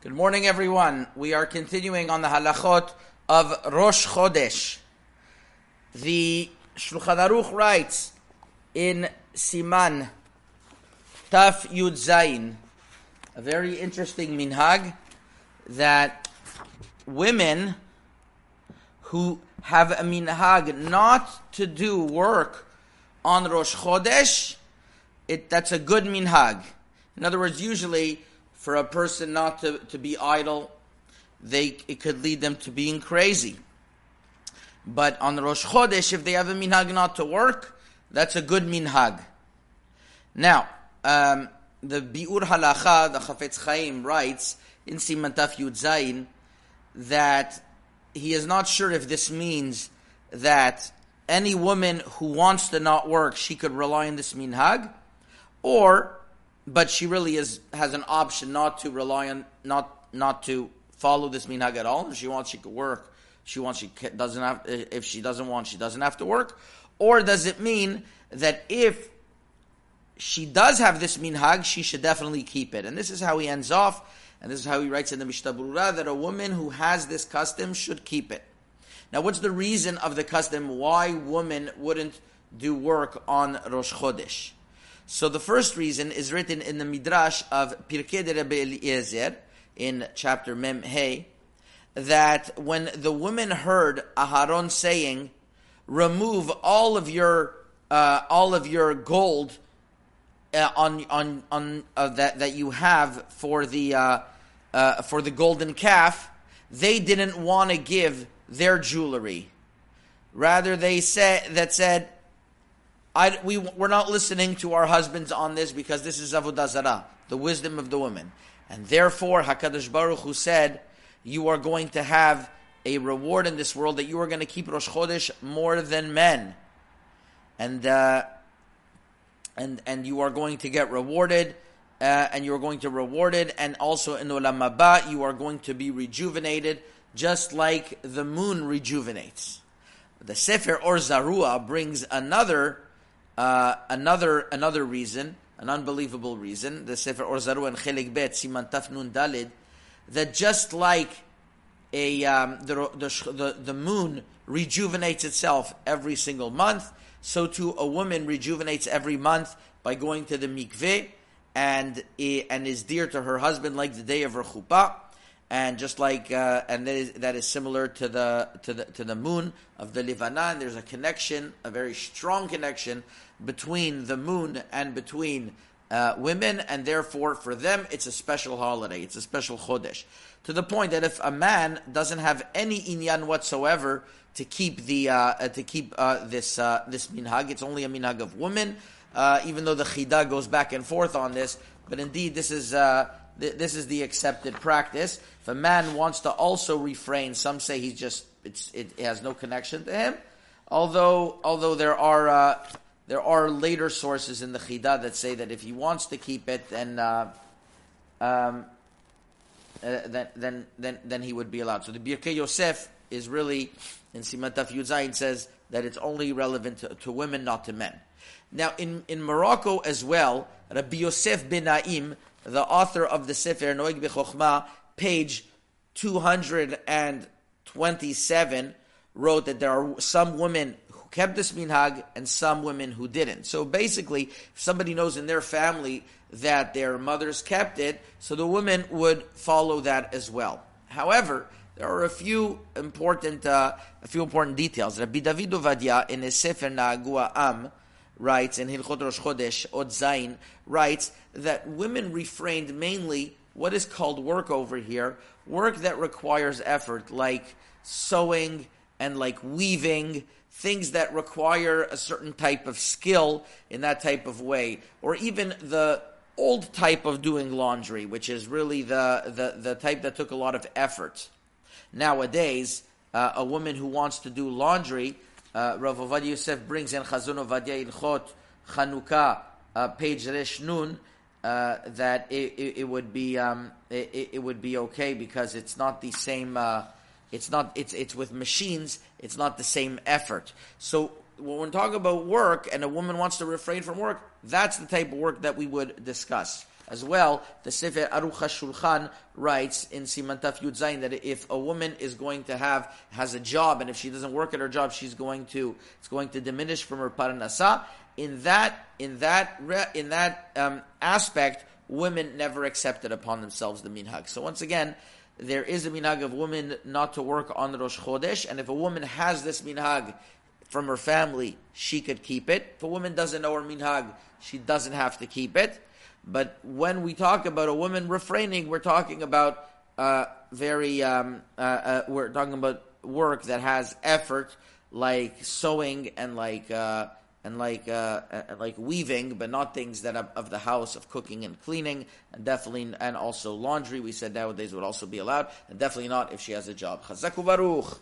Good morning, everyone. We are continuing on the halachot of Rosh Chodesh. The Shulchan Aruch writes in Siman Taf Yud Zayin, a very interesting minhag that women who have a minhag not to do work on Rosh Chodesh, it, that's a good minhag. In other words, usually for a person not to, to be idle, they it could lead them to being crazy. But on Rosh Chodesh, if they have a minhag not to work, that's a good minhag. Now, um, the Biur Halacha, the Chafetz Chaim, writes in Siman Taf Yud Zayin that he is not sure if this means that any woman who wants to not work, she could rely on this minhag, or but she really is has an option not to rely on not not to follow this minhag at all. If she wants, she could work. She wants, she doesn't have. If she doesn't want, she doesn't have to work. Or does it mean that if she does have this minhag, she should definitely keep it? And this is how he ends off, and this is how he writes in the Mishnah Berurah that a woman who has this custom should keep it. Now, what's the reason of the custom? Why women wouldn't do work on Rosh Chodesh? So the first reason is written in the Midrash of Pirkei de Eliezer in chapter Mem Hey, that when the women heard Aharon saying, "Remove all of your uh, all of your gold uh, on on on uh, that that you have for the uh, uh, for the golden calf," they didn't want to give their jewelry. Rather, they said that said I, we, we're not listening to our husbands on this because this is Avodah Zarah, the wisdom of the woman. And therefore, HaKadosh Baruch Hu said, you are going to have a reward in this world that you are going to keep Rosh Chodesh more than men. And, uh, and, and you are going to get rewarded, uh, and you are going to rewarded, and also in Olam Haba, you are going to be rejuvenated, just like the moon rejuvenates. The Sefer Or Zarua brings another uh, another another reason, an unbelievable reason, the Sefer Or Zarua Chelek Bet Siman Taf Nun Dalid, that just like a um, the, the, the the moon rejuvenates itself every single month, so too a woman rejuvenates every month by going to the mikveh and and is dear to her husband like the day of her chuppah and just like uh, and that is that is similar to the to the to the moon of the Levanah. There's a connection, a very strong connection between the moon and between uh, women, and therefore for them it's a special holiday. It's a special chodesh. To the point that if a man doesn't have any inyan whatsoever to keep the uh, to keep uh, this uh, this minhag, it's only a minhag of women. Uh, even though the chida goes back and forth on this, but indeed this is this is the accepted practice. If a man wants to also refrain, some say he's just it has no connection to him. Although although there are uh, there are later sources in the Chida that say that if he wants to keep it, then uh, um, uh, then, then then then he would be allowed. So the Birkei Yosef is really in Siman Taf Yuzayin says that it's only relevant to, to, women, not to men. Now in in Morocco as well, Rabbi Yosef bin Naim the author of the Sefer Noheg BaChochma, page 227, wrote that there are some women kept this minhag and some women who didn't. So basically, if somebody knows in their family that their mothers kept it, so the women would follow that as well. However, there are a few important, uh, a few important details. Rabbi David Ovadia in his Sefer Nahagu Ha'Am writes in Hilchot Rosh Chodesh Od Zayin writes that women refrained mainly what is called work over here, work that requires effort, like sewing and like weaving, things that require a certain type of skill in that type of way, or even the old type of doing laundry, which is really the, the, the type that took a lot of effort. Nowadays, uh, a woman who wants to do laundry uh, Rav Ovadia Yosef brings in Chazon Ovadia Hilchot Chanukah, uh, page Resh Nun, uh, that it, it, it, would be um, it, it, would be okay because it's not the same. Uh, it's not. It's it's with machines. It's not the same effort. So when we're talking about work and a woman wants to refrain from work, that's the type of work that we would discuss. as well. The Sefer Aruch HaShulchan writes in Siman Taf Yud Zayin that if a woman is going to have, has a job, and if she doesn't work at her job, she's going to, it's going to diminish from her parnasa. In that, in that, in that um, aspect, women never accepted upon themselves the minhag. So once again, there is a minhag of women not to work on Rosh Chodesh, and if a woman has this minhag from her family, she could keep it. If a woman doesn't know her minhag, she doesn't have to keep it. But when we talk about a woman refraining, we're talking about uh, very, um, uh, uh, we're talking about work that has effort, like sewing and like uh, and like uh, and like weaving, but not things that are of the house of cooking and cleaning, and definitely and also laundry. We said nowadays would also be allowed, and definitely not if she has a job. Chazaku baruch.